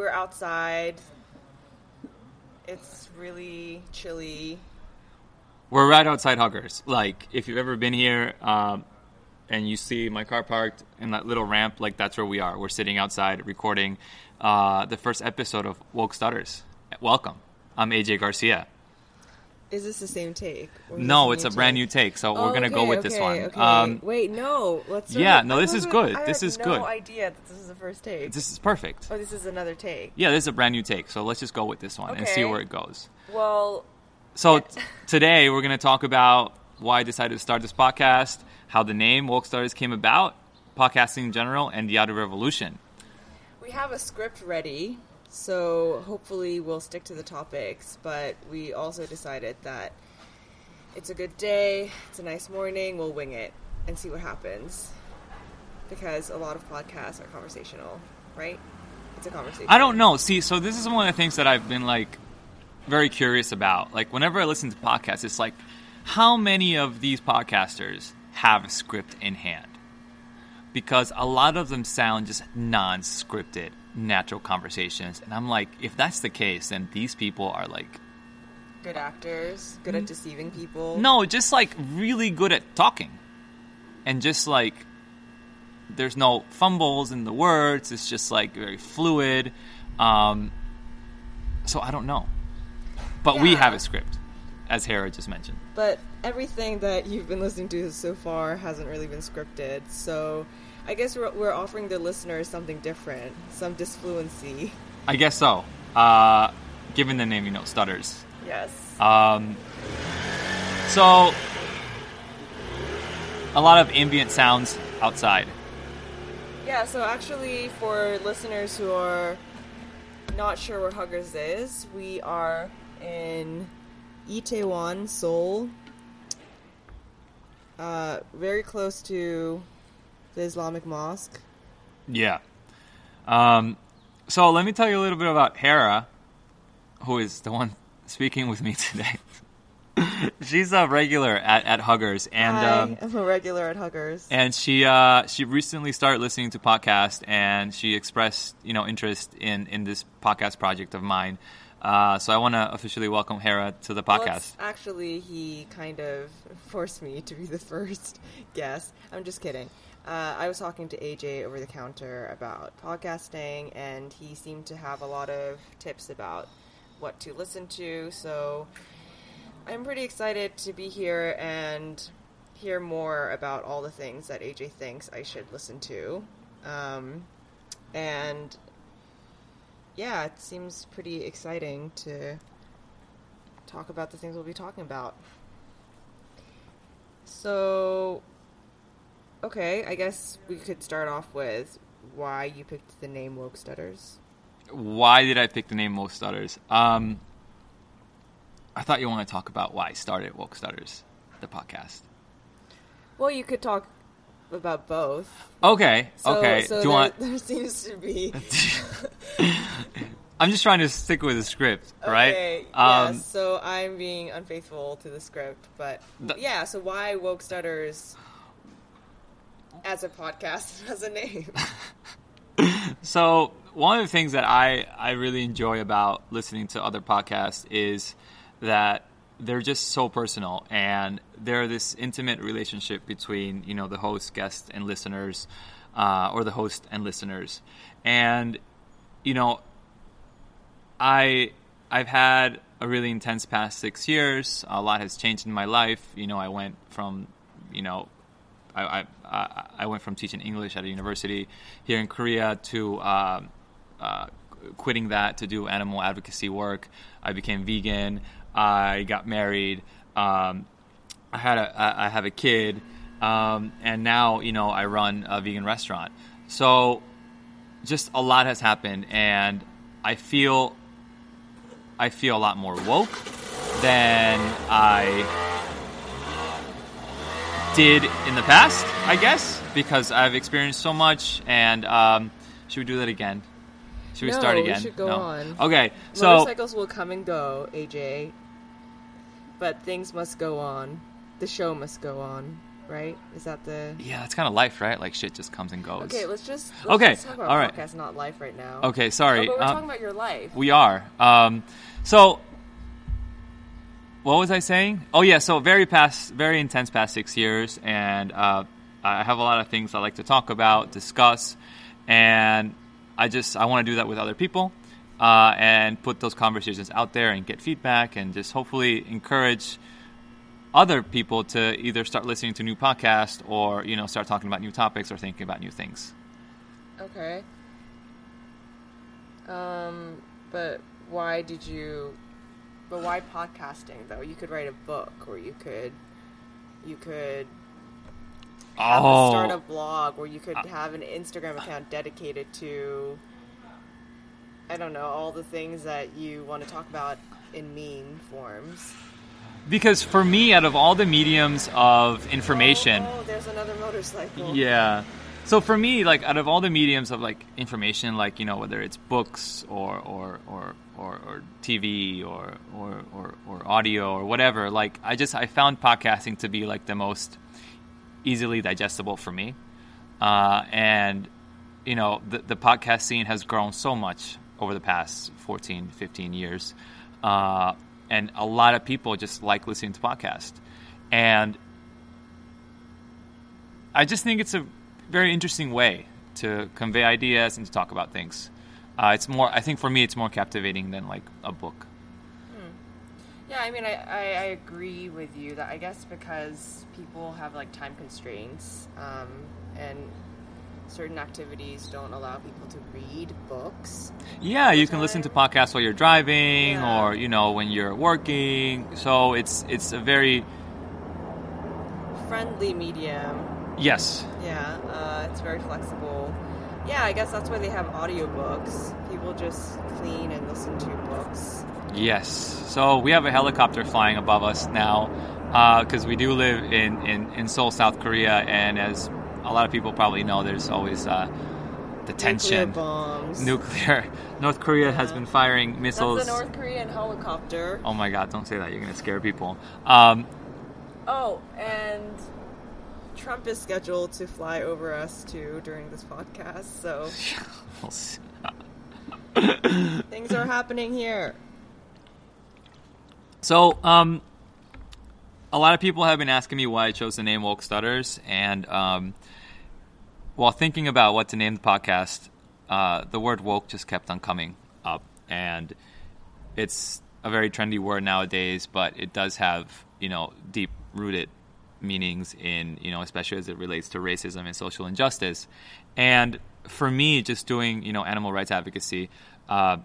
we're outside. It's really chilly. We're right outside Huggers. Like, if you've ever been here um, and you see my car parked in that little ramp, like that's where we are. We're sitting outside recording uh, the first episode of Woke Stutters. Welcome. I'm AJ Garcia. Is this the same take? No, it's a brand new take, so Oh, we're gonna go okay, with this one. Okay. Um, Wait, no. Let's. yeah, no, this is good. I This is no good. idea that this is the first take. this is perfect. oh, this is another take. Yeah, this is a brand new take, so let's just go with this one and see where it goes. Well, So Yeah. t- today we're going to talk about why I decided to start this podcast, how the name Woke Stutters came about, podcasting in general, and the Audio Revolution. we have a script ready, so hopefully we'll stick to the topics. But we also decided that it's a good day, it's a nice morning, we'll wing it and see what happens. Because a lot of podcasts are conversational, right? It's a conversation. I don't know. See, so this is one of the things that I've been like very curious about. Like whenever I listen to podcasts, it's like how many of these podcasters have a script in hand? Because a lot of them sound just non-scripted, natural conversations, and I'm like, if that's the case, then these people are like Good actors, good at deceiving people. No, just like really good at talking. And just like there's no fumbles in the words, it's just like very fluid. Um, so I don't know. But we have a script, as Hara just mentioned. But everything that you've been listening to so far hasn't really been scripted. So I guess we're, we're offering the listeners something different, some disfluency. I guess so. Uh, given the name, you know, Stutters. Yes. Um, so, a lot of ambient sounds outside. Yeah, so actually, for listeners who are not sure where Huggers is, we are in Itaewon, Seoul, uh, very close to the Islamic Mosque. Yeah. Um, so let me tell you a little bit about Hara, who is the one speaking with me today. She's a regular at, at Huggers, and Hi, um, I'm a regular at Huggers. and she uh, she recently started listening to podcasts, and she expressed you know interest in in this podcast project of mine. Uh, so I want to officially welcome Hara to the podcast. it's actually, he kind of forced me to be the first guest. I'm just kidding. Uh, I was talking to AJ over the counter about podcasting, and he seemed to have a lot of tips about what to listen to. So I'm pretty excited to be here and hear more about all the things that AJ thinks I should listen to. Um, and yeah, it seems pretty exciting to talk about the things we'll be talking about. So, okay, I guess we could start off with why you picked the name Woke Stutters. Why did I pick the name Woke Stutters? Um, I thought you want to talk about why I started Woke Stutters, the podcast. Well, you could talk about both. Okay, So, okay. So Do you there, want? there seems to be I'm just trying to stick with the script, right? Okay, Um, yes. So I'm being unfaithful to the script, but The- yeah. So why Woke Stutters as a podcast as a name? So one of the things that I I really enjoy about listening to other podcasts is that they're just so personal and they're this intimate relationship between you know the host, guest, and listeners, uh, or the host and listeners, and you know I I've had a really intense past six years. A lot has changed in my life. You know, I went from you know I, I, I went from teaching English at a university here in Korea to um, uh, quitting that to do animal advocacy work. I became vegan. I got married. Um, I had a I have a kid, um, and now you know I run a vegan restaurant. So just a lot has happened, and I feel I feel a lot more woke than I did in the past, I guess, because I've experienced so much. And um, should we do that again? Should we No, start we again? should go no. on. Okay, so Motorcycles will come and go, AJ. But things must go on. The show must go on, right? Is that the Yeah, it's kind of life, right? Like shit just comes and goes. Okay, let's just let's Okay, just talk about all right. podcast, not life right now. Okay, sorry. Oh, but we're Um, talking about your life. We are. Um, so, what was I saying? Oh yeah, so very past, very intense past six years, and uh, I have a lot of things I like to talk about, discuss, and I just I want to do that with other people, uh, and put those conversations out there and get feedback, and just hopefully encourage other people to either start listening to new podcasts or you know start talking about new topics or thinking about new things. Okay. Um, but why did you? But why podcasting though? You could write a book, or you could, you could have a oh. start a blog, or you could uh, have an Instagram uh, account dedicated to. I don't know all the things that you want to talk about in meme forms. Because for me, out of all the mediums of information, Oh, oh, there's another motorcycle. yeah. So for me, like out of all the mediums of like information, like you know whether it's books or or or or, or TV or, or or or audio or whatever, like I just I found podcasting to be like the most easily digestible for me, uh, and you know the the podcast scene has grown so much over the past 14, 15 years, uh, and a lot of people just like listening to podcasts, and I just think it's a very interesting way to convey ideas and to talk about things. Uh, it's more, I think for me, it's more captivating than like a book. Yeah, I mean, I, I, I agree with you that I guess because people have like time constraints um, and certain activities don't allow people to read books. Yeah, you can listen to podcasts while you're driving Yeah. or you know when you're working. So it's it's a very Friendly medium. yes, Yeah, uh, it's very flexible. Yeah, I guess that's why they have audiobooks. People just clean and listen to books. yes. So we have a helicopter flying above us now because we do live in, in in Seoul, South Korea, and as a lot of people probably know, there's always uh, the Nuclear tension. bombs. Nuclear. North Korea has been firing missiles. That's the North Korean helicopter. Oh my God! Don't say that. You're gonna scare people. Um, Oh, and Trump is scheduled to fly over us too during this podcast, so things are happening here. So, um, a lot of people have been asking me why I chose the name Woke Stutters, and um, while thinking about what to name the podcast, uh, the word woke just kept on coming up, and it's a very trendy word nowadays, but it does have you know deep rooted meanings in you know especially as it relates to racism and social injustice, and for me, just doing you know animal rights advocacy. Uh,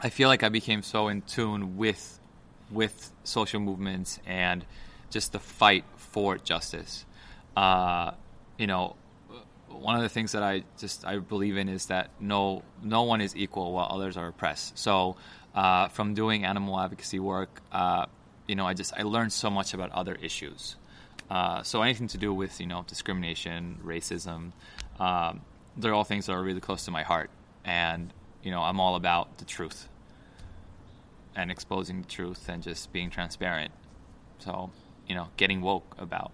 I feel like I became so in tune with with social movements and just the fight for justice. Uh, you know, one of the things that I just I believe in is that no no one is equal while others are oppressed. So uh, from doing animal advocacy work, uh, you know, I just I learned so much about other issues. Uh, so anything to do with you know discrimination, racism, um, they're all things that are really close to my heart, and you know I'm all about the truth and exposing the truth and just being transparent. So, you know, getting woke about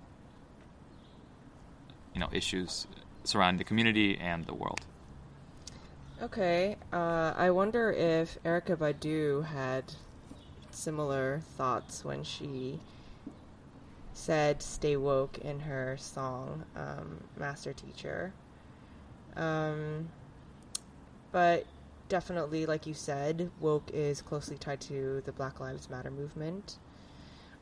you know issues surrounding the community and the world. Okay, uh, I wonder if Erykah Badu had similar thoughts when she said "stay woke" in her song um, "Master Teacher." Um, but definitely, like you said, woke is closely tied to the Black Lives Matter movement.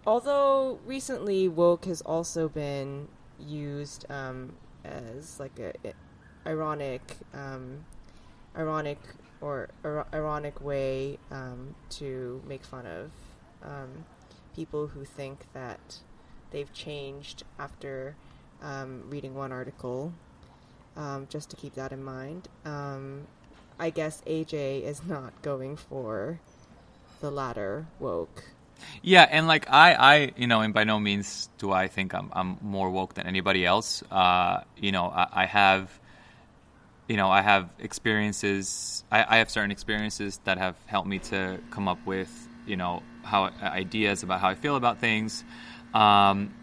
Although recently, woke has also been used um, as like a, a ironic, um, ironic or ir- ironic way um, to make fun of um, people who think that they've changed after um, reading one article. Um, just to keep that in mind. Um, I guess AJ is not going for the latter woke. Yeah, and like I, I, you know, and by no means do I think I'm, I'm more woke than anybody else. Uh, you know, I, I have, you know, I have experiences. I, I have certain experiences that have helped me to come up with, you know, how ideas about how I feel about things, um,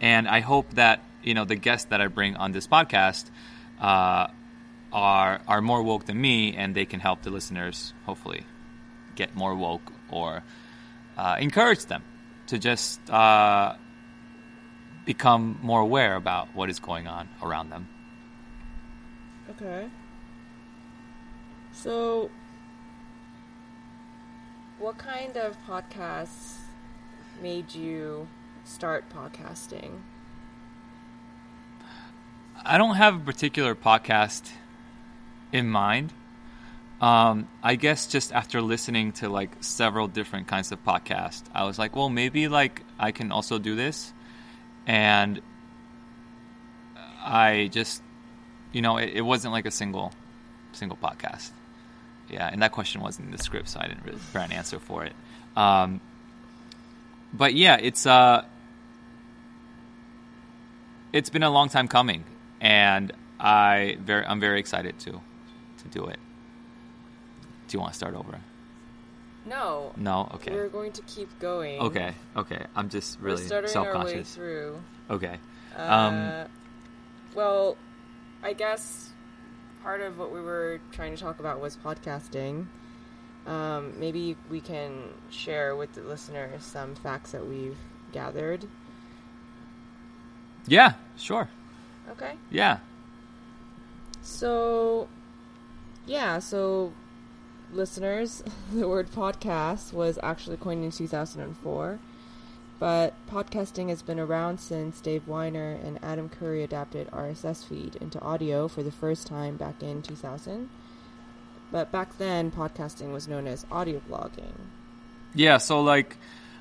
and I hope that you know the guests that I bring on this podcast uh, are are more woke than me, and they can help the listeners hopefully get more woke or uh, encourage them to just uh, become more aware about what is going on around them. Okay. So, what kind of podcasts made you start podcasting? I don't have a particular podcast in mind. Um, I guess just after listening to like several different kinds of podcasts, I was like, well, maybe like I can also do this, and I just, you know, it, it wasn't like a single, single podcast. Yeah, and that question wasn't in the script, so I didn't really prepare an answer for it. Um, but yeah, it's uh, it's been a long time coming, and I very I'm very excited to to do it. Do you want to start over? No. No. Okay. We're going to keep going. Okay. Okay. I'm just really We're self our way conscious. through. Okay. Uh, Um, well, I guess part of what we were trying to talk about was podcasting. Um, maybe we can share with the listeners some facts that we've gathered. Yeah. Sure. Okay. Yeah. So, yeah, so listeners, the word podcast was actually coined in 2004, but podcasting has been around since Dave Winer and Adam Curry adapted RSS feed into audio for the first time back in 2000. But back then, podcasting was known as audio blogging. Yeah. So like,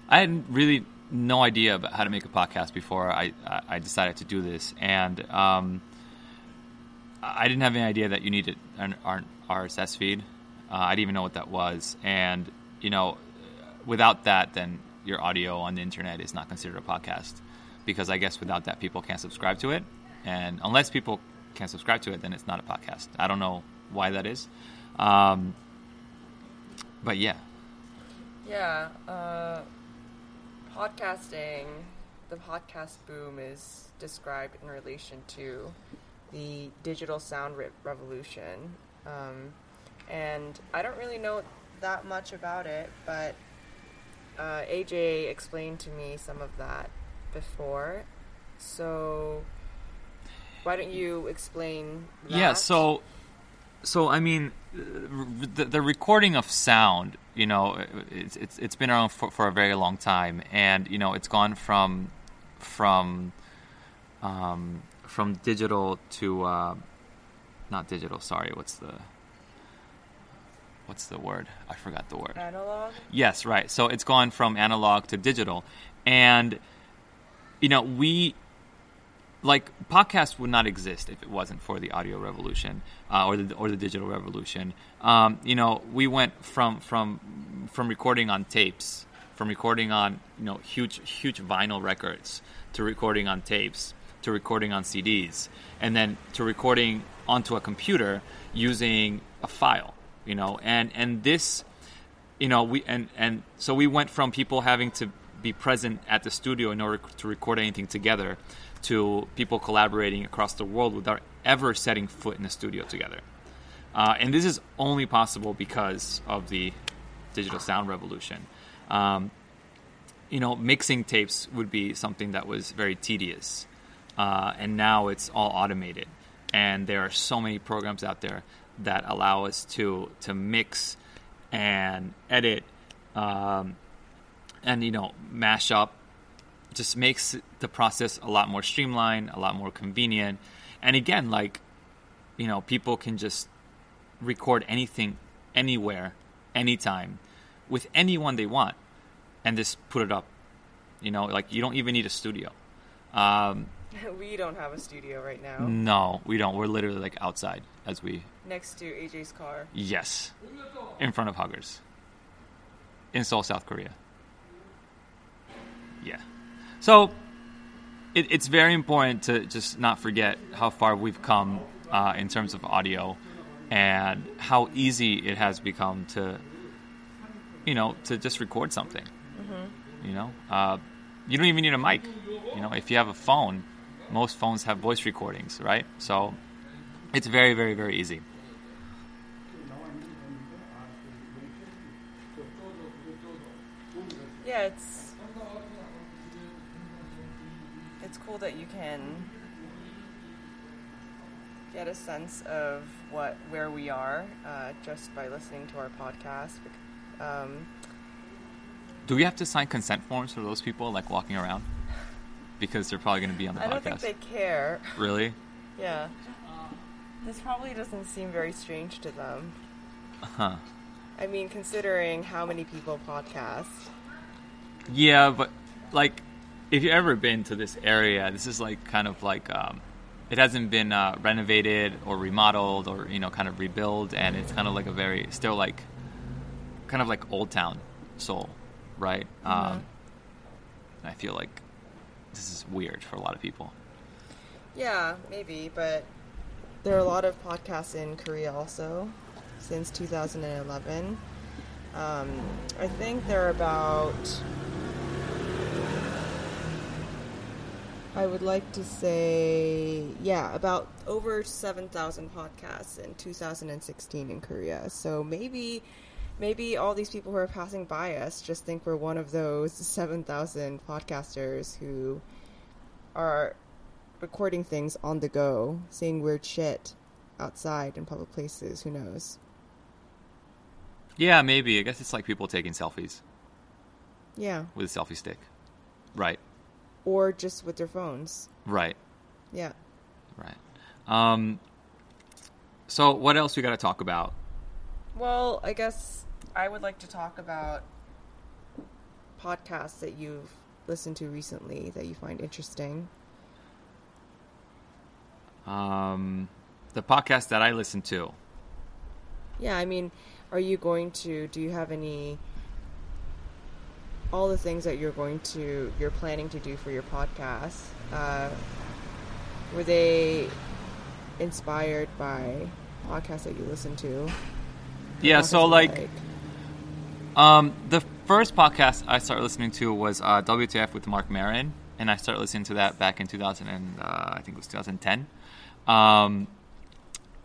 I hadn't really no idea about how to make a podcast before I I decided to do this, and um, I didn't have any idea that you needed an, an RSS feed. Uh, I didn't even know what that was, and you know, without that, then your audio on the internet is not considered a podcast. Because I guess without that, people can't subscribe to it, and unless people can subscribe to it, then it's not a podcast. I don't know why that is, um, but yeah, Yeah, uh, podcasting, the podcast boom is described in relation to the digital sound re- revolution. Um, and I don't really know that much about it, but uh, AJ explained to me some of that before. So, why don't you explain that? Yeah, so so I mean uh, the, the recording of sound, you know, it's it's, it's been around for, for a very long time and you know, it's gone from from um, from digital to uh, not digital, sorry, what's the what's the word? I forgot the word. Analog? Yes, right. So it's gone from analog to digital, and you know we like podcasts would not exist if it wasn't for the audio revolution uh, or the or the digital revolution. Um, you know, we went from from from recording on tapes, from recording on you know huge huge vinyl records to recording on tapes to recording on CDs, and then to recording onto a computer using a file. You know, and and this you know we and and so we went from people having to be present at the studio in order to record anything together to people collaborating across the world without ever setting foot in a studio together. Uh, and this is only possible because of the digital sound revolution. Um, you know mixing tapes would be something that was very tedious uh, and now it's all automated. And there are so many programs out there that allow us to to mix and edit um, and you know mash up just makes the process a lot more streamlined a lot more convenient and again like you know people can just record anything anywhere anytime with anyone they want and just put it up you know like you don't even need a studio um, we don't have a studio right now. no we don't we're literally like outside as we Next to AJ's car. Yes. In front of Huggers. In Seoul, South Korea. Yeah. So it, it's very important to just not forget how far we've come uh, in terms of audio and how easy it has become to, you know, to just record something. You know, uh, you don't even need a mic. You know, if you have a phone, most phones have voice recordings, right? So it's very, very, very easy. Yeah, it's it's cool that you can get a sense of what where we are uh, just by listening to our podcast. Um, Do we have to sign consent forms for those people like walking around? Because they're probably going to be on the I podcast. don't think they care. Really? Yeah. This probably doesn't seem very strange to them. Huh. I mean, considering how many people podcast. Yeah, but like, if you've ever been to this area, this is like kind of like um, it hasn't been uh, renovated or remodeled or you know kind of rebuilt, and it's kind of like a very still like kind of like old town Seoul, right? Um, I feel like this is weird for a lot of people. Yeah, maybe, but there are a lot of podcasts in Korea also since 2011. Um, I think there are about, I would like to say, yeah, about over 7,000 podcasts in 2016 in Korea. So maybe. Maybe all these people who are passing by us just think we're one of those 7,000 podcasters who are recording things on the go, saying weird shit outside in public places. Who knows? Yeah, maybe. I guess it's like people taking selfies Yeah. with a selfie stick. Right. Or just with their phones. Right. Yeah. Right. Um, so what else we got to talk about? Well, I guess I would like to talk about podcasts that you've listened to recently that you find interesting. Um, the podcast that I listen to. Yeah, I mean, are you going to do you have any all the things that you're going to you're planning to do for your podcast uh, were they inspired by podcasts that you listen to Yeah, so you like, um, the first podcast I started listening to was uh, WTF with Marc Maron, and I started listening to that back in 2000 and uh, I think it was 2010. Um,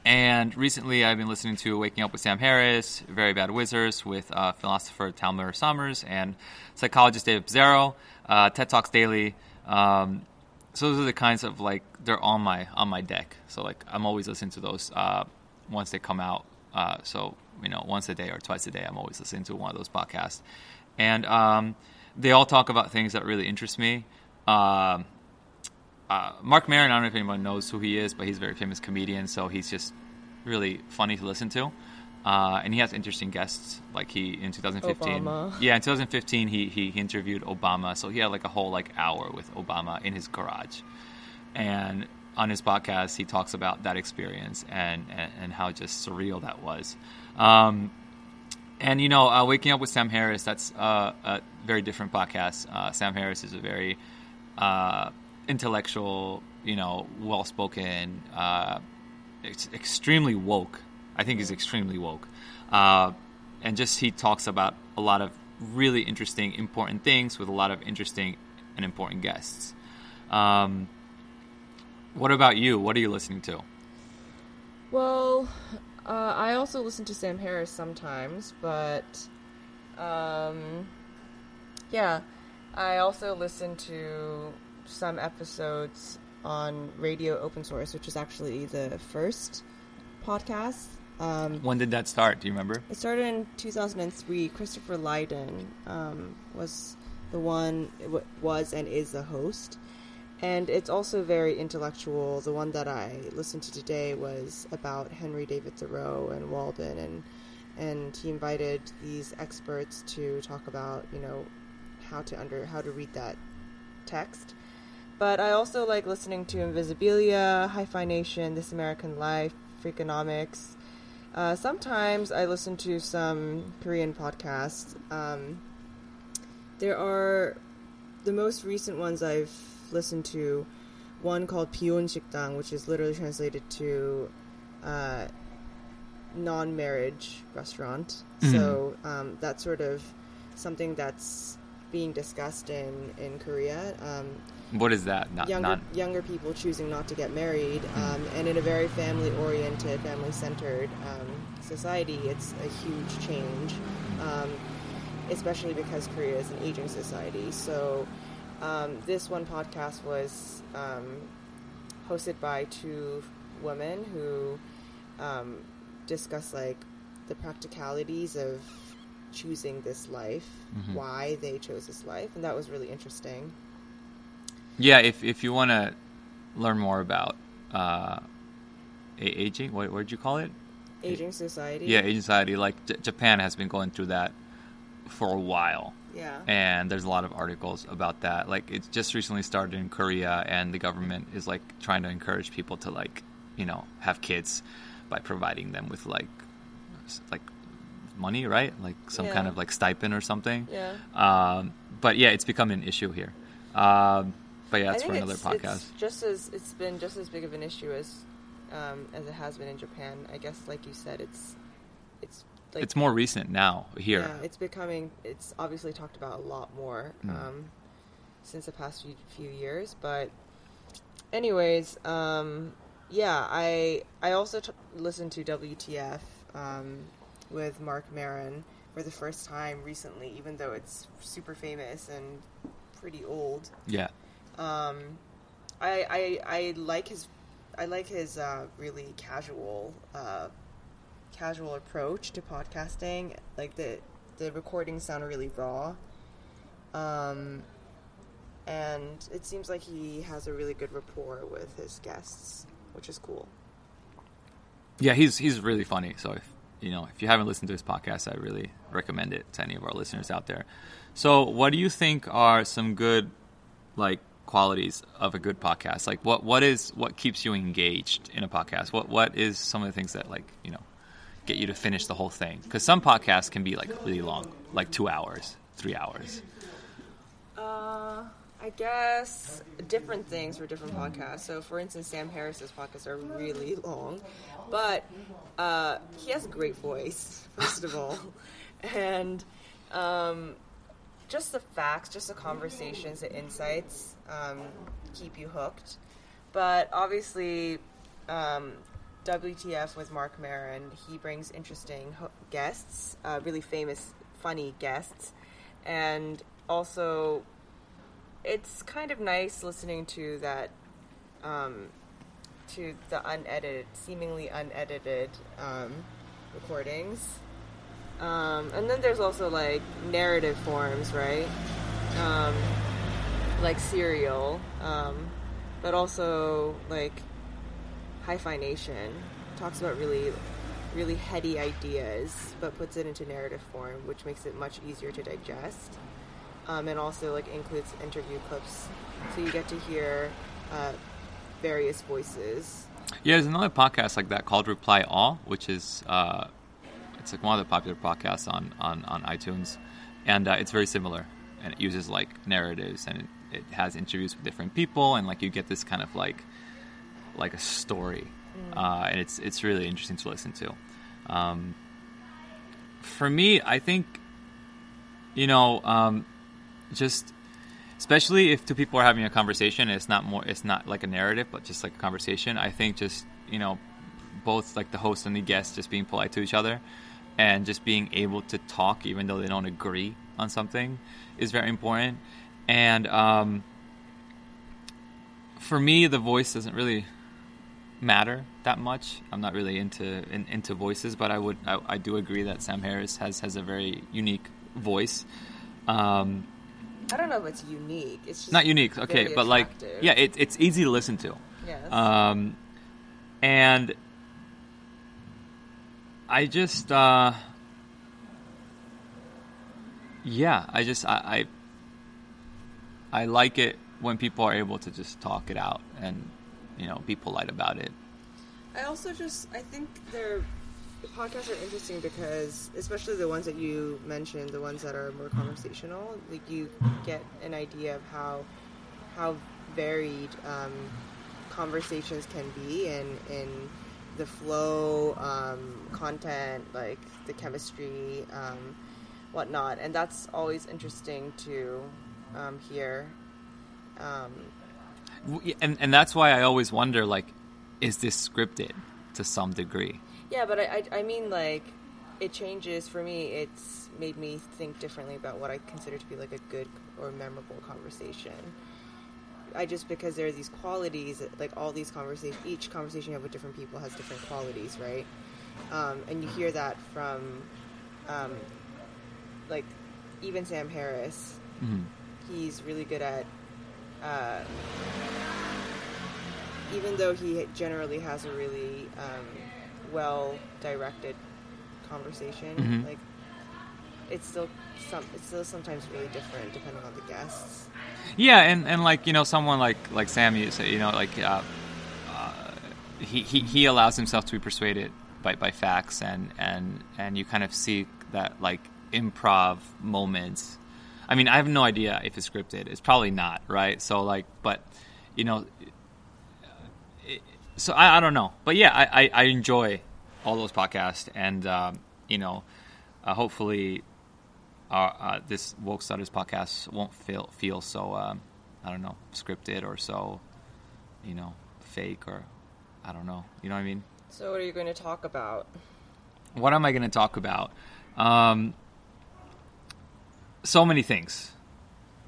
and recently, I've been listening to Waking Up with Sam Harris, Very Bad Wizards with uh, philosopher Tamler Sommers, and psychologist David Pizarro, uh, TED Talks Daily. Um, so those are the kinds of like they're on my on my deck. So like I'm always listening to those uh, once they come out. Uh, so you know, once a day or twice a day, I'm always listening to one of those podcasts, and um, they all talk about things that really interest me. Um, uh, Marc Maron, I don't know if anyone knows who he is, but he's a very famous comedian, so he's just really funny to listen to. Uh, and he has interesting guests, like he in 2015. Obama. Yeah, in 2015 he, he interviewed Obama, so he had like a whole like hour with Obama in his garage, and on his podcast he talks about that experience and and, and how just surreal that was. Um, and you know, uh, waking up with Sam Harris, that's uh, a very different podcast. Uh, Sam Harris is a very uh, intellectual, you know, well spoken, uh, ex- extremely woke. I think he's extremely woke. Uh, and just he talks about a lot of really interesting, important things with a lot of interesting and important guests. Um, what about you? What are you listening to? Well, uh, I also listen to Sam Harris sometimes, but um, yeah, I also listen to some episodes on Radio Open Source, which is actually the first podcast. Um, When did that start? Do you remember? it started in 2003. Christopher Lydon um, was the one, w- was and is the host. And it's also very intellectual. The one that I listened to today was about Henry David Thoreau and Walden, and and he invited these experts to talk about, you know, how to under how to read that text. But I also like listening to Invisibilia, Hi-Fi Nation, This American Life, Freakonomics. Uh, sometimes I listen to some Korean podcasts. Um, there are the most recent ones I've listened to. One called Pion Shikdang, which is literally translated to uh, non-marriage restaurant. Mhm. So um, that's sort of something that's being discussed in in Korea. Um, What is that? Not younger not younger people choosing not to get married, um, and in a very family oriented, family centered um, society, it's a huge change. Um, especially because Korea is an aging society. So um, this one podcast was um, hosted by two women who um, discuss like the practicalities of choosing this life, Mhm. why they chose this life, and that was really interesting. Yeah, if if you want to learn more about uh, aging, what what did you call it? Aging society. Yeah, aging society. Like J- Japan has been going through that for a while, Yeah. and there's a lot of articles about that. Like it's just recently started in Korea, and the government is like trying to encourage people to like you know have kids by providing them with like like money, right? Like some kind of like stipend or something. Yeah. Um, but yeah, it's become an issue here. Um, but yeah, I that's think for another it's, podcast. It's just as it's been just as big of an issue as um, as it has been in Japan. I guess, like you said, it's it's like it's more recent now here. Yeah, it's becoming. It's obviously talked about a lot more Mm. um, since the past few, few years. But, anyways, um, yeah, I I also t- listened to WTF um, with Marc Maron for the first time recently, even though it's super famous and pretty old. yeah. Um, I, I I like his I like his uh, really casual uh, casual approach to podcasting. Like the the recordings sound really raw, um, and it seems like he has a really good rapport with his guests, which is cool. Yeah, he's he's really funny. So if you know if you haven't listened to his podcast, I really recommend it to any of our listeners out there. So, what do you think are some good like qualities of a good podcast? Like what what is what keeps you engaged in a podcast? What what is some of the things that like you know get you to finish the whole thing? Because some podcasts can be like really long, like two hours, three hours. Uh, I guess different things for different podcasts. So, for instance, Sam Harris's podcasts are really long, but uh, he has a great voice, first of all, and um, just the facts, just the conversations, the insights um, keep you hooked. But obviously, um, WTF with Marc Maron, he brings interesting guests, uh, really famous, funny guests, and also it's kind of nice listening to that um, to the unedited seemingly unedited um, recordings um, and then there's also like narrative forms right? Um, like serial um, but also like hi-fi nation talks about really really heady ideas but puts it into narrative form which makes it much easier to digest. Um, and also like includes interview clips, so you get to hear uh, various voices. Yeah, there's another podcast like that called Reply All, which is uh, it's like one of the popular podcasts on on, on iTunes, and uh, it's very similar, and it uses like narratives and it, it has interviews with different people, and like you get this kind of like like a story, uh, and it's it's really interesting to listen to. Um, for me, I think you know um, just especially if two people are having a conversation it's not more it's not like a narrative but just like a conversation i think just you know both like the host and the guest just being polite to each other and just being able to talk even though they don't agree on something is very important. And um, for me the voice doesn't really matter that much. I'm not really into in, into voices but i would I, I do agree that sam harris has has a very unique voice. Um, I don't know if it's unique. It's just not unique okay but like yeah it, it's easy to listen to. Yes. um, and i just uh, yeah i just I, I i like it when people are able to just talk it out and you know be polite about it. I also just I think their podcasts are interesting because, especially the ones that you mentioned, the ones that are more conversational, like you get an idea of how how varied um, conversations can be and in the flow, um, content, like the chemistry. Um, whatnot, and that's always interesting to um, hear. Um, and and that's why I always wonder like, is this scripted to some degree? yeah, but I, I, I mean, like, it changes for me. It's made me think differently about what I consider to be like a good or memorable conversation. I just because there are these qualities, like all these conversations, each conversation you have with different people has different qualities, right? Um, and you hear that from, um, like, even Sam Harris. Mhm. He's really good at, uh, even though he generally has a really um, well directed conversation, Mhm. like it's still some it's still sometimes really different depending on the guests. Yeah, and, and like you know, someone like like Sam, you say, you know, like uh, uh, he, he he allows himself to be persuaded by, by facts, and and and you kind of see that like improv moments. I mean, I have no idea if it's scripted. It's probably not, right? So like, but you know, so I, I don't know, but yeah, I, I, I enjoy all those podcasts, and um, you know, uh, hopefully uh, uh, this woke stutters podcast won't feel feel so um, I don't know scripted or so you know fake or I don't know you know what I mean. So, what are you going to talk about? What am I going to talk about? Um, so many things,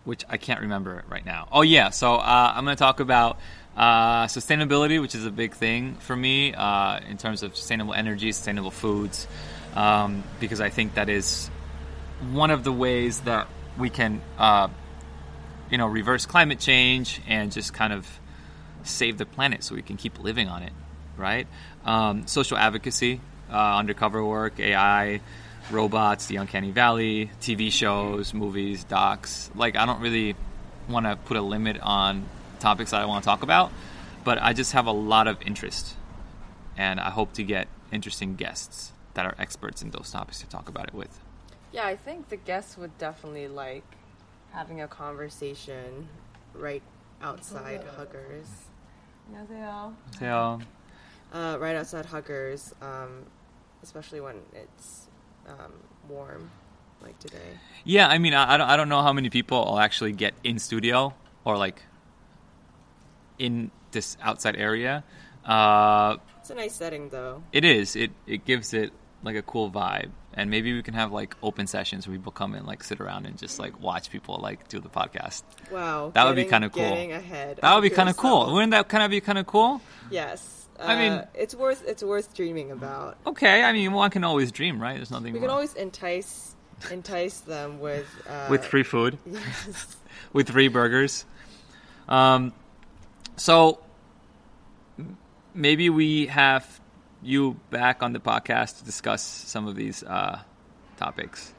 which I can't remember right now. Oh yeah, so uh, I'm going to talk about uh, sustainability, which is a big thing for me uh, in terms of sustainable energy, sustainable foods, um, because I think that is one of the ways that we can, uh, you know, reverse climate change and just kind of save the planet so we can keep living on it, right? Um, social advocacy, uh, undercover work, AI, robots, the uncanny valley, TV shows, movies, docs. Like, I don't really want to put a limit on topics that I want to talk about, but I just have a lot of interest, and I hope to get interesting guests that are experts in those topics to talk about it with. Yeah, I think the guests would definitely like having a conversation right outside Huggers. 안녕하세요. So, Uh, right outside Huggers, um, especially when it's um, warm, like today. yeah, I mean, I, I don't, I don't know how many people will actually get in studio or like in this outside area. Uh, It's a nice setting, though. it is. It it gives it like a cool vibe, and maybe we can have like open sessions where people come and like sit around and just like watch people like do the podcast. Wow, That would be kinda cool. Ahead. That would be kind of cool. Wouldn't that kind of be kind of cool? Yes. I mean- Uh, it's worth it's worth dreaming about. Okay, I mean, one can always dream, right? There's nothing We wrong can always entice entice them with uh, with free food. Yes. with free burgers. Um, so maybe we have you back on the podcast to discuss some of these uh, topics.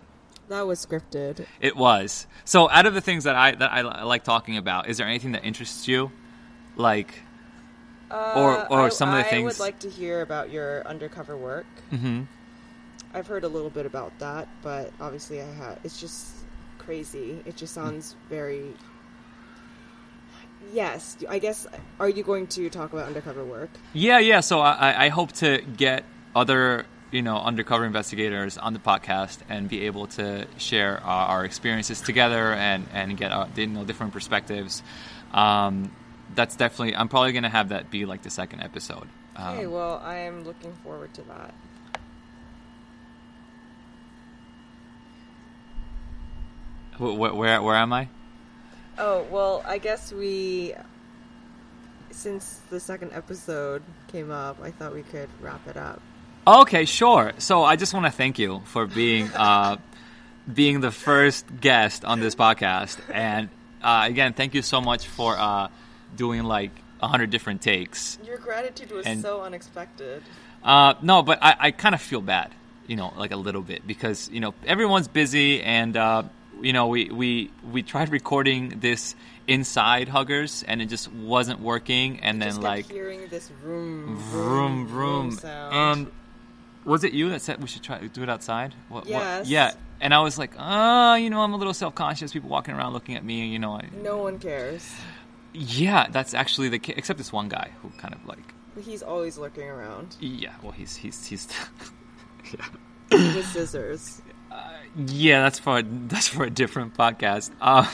That was scripted. It was so. Out of the things that I that I, li- like talking about, is there anything that interests you? Like, Or- or Uh, I, some of the I things- I would like to hear about your undercover work. mhm. I've heard a little bit about that, but obviously I have. It's just crazy. It just sounds very. Yes, I guess. Are you going to talk about undercover work? yeah, yeah. So I, I- hope to get other you know undercover investigators on the podcast and be able to share our, our experiences together and and get uh, you know different perspectives. Um, that's definitely. I'm probably gonna have that be like the second episode. Um, Okay, well, I am looking forward to that. wh- wh- where where am I? Oh, well, I guess we. Since the second episode came up, I thought we could wrap it up. Okay, sure. So I just want to thank you for being uh, being the first guest on this podcast, and uh, again, thank you so much for uh, doing like a hundred different takes. Your gratitude was And- so unexpected. Uh, no, but I, I kind of feel bad, you know, like a little bit because you know everyone's busy, and uh, you know we we we tried recording this inside Huggers, and it just wasn't working, and then like hearing this room, room, room, sound. and was it you that said we should try to do it outside? What, Yes. yeah, and I was like, oh, you know, I'm a little self conscious. People walking around looking at me, you know. I, no one cares. Yeah, that's actually the case, except this one guy who kind of like, He's always looking around yeah, well, he's he's he's. yeah. with scissors. Yeah, that's for that's for a different podcast. Uh,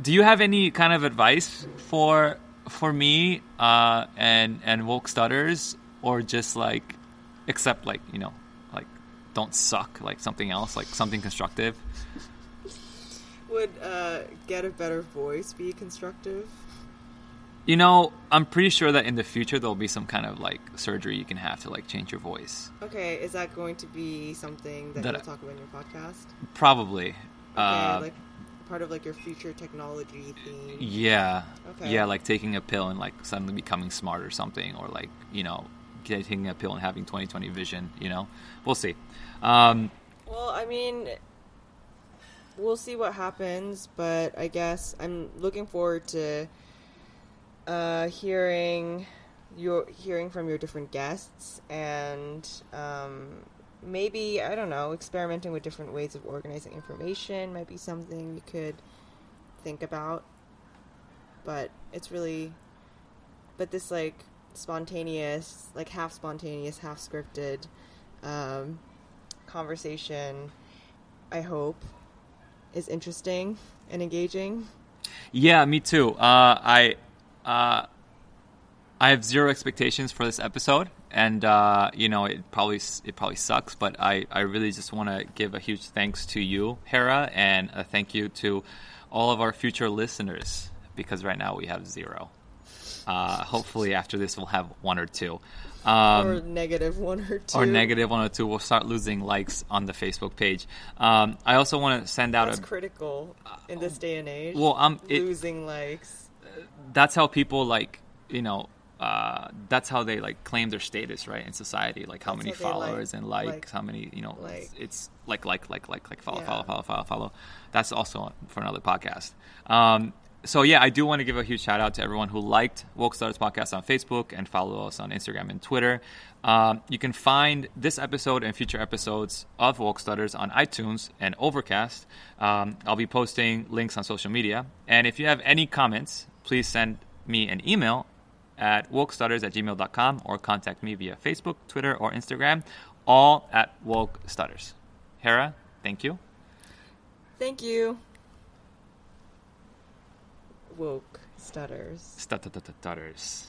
do you have any kind of advice for for me uh, and and woke stutters, or just like accept like you know like don't suck like something else like something constructive? Would uh, get a better voice be constructive? You know, I'm pretty sure that in the future there'll be some kind of like surgery you can have to like change your voice. Okay, is that going to be something that, That you'll I- talk about in your podcast? Probably. Okay, Uh, like part of like your future technology theme. Yeah. Okay. Yeah, like taking a pill and like suddenly becoming smart or something, or like you know, taking a pill and having 20/20 vision. You know, we'll see. Um, Well, I mean, we'll see what happens, but I guess I'm looking forward to uh, hearing your hearing from your different guests and um, maybe I don't know, experimenting with different ways of organizing information might be something you could think about. But it's really, but this like spontaneous, like half spontaneous, half scripted. Um, conversation, I hope, is interesting and engaging. yeah, me too. Uh, I uh, I have zero expectations for this episode, and uh, you know, it probably it probably sucks, but I I really just want to give a huge thanks to you, Hara, and a thank you to all of our future listeners because right now we have zero. Uh, hopefully, after this, we'll have one or two. Um, or negative one or two. or negative one or two, we'll start losing likes on the Facebook page. Um, I also want to send out That's a. critical in this day and age. Well, um, it- losing likes. That's how people like you know. Uh, that's how they like claim their status, right, in society. Like how That's many they, like- followers and likes, like- how many you know. like. It's like like like like like follow Yeah. follow follow follow follow. That's also for another podcast. Um, so yeah, I do want to give a huge shout out to everyone who liked Woke Stutters podcast on Facebook and follow us on Instagram and Twitter. Um, you can find this episode and future episodes of Woke Stutters on iTunes and Overcast. Um, I'll be posting links on social media. And if you have any comments, please send me an email at wokestutters at gmail.com or contact me via Facebook, Twitter, or Instagram, all at Woke Stutters. Hara, thank you. Thank you. Woke stutters. Stutters.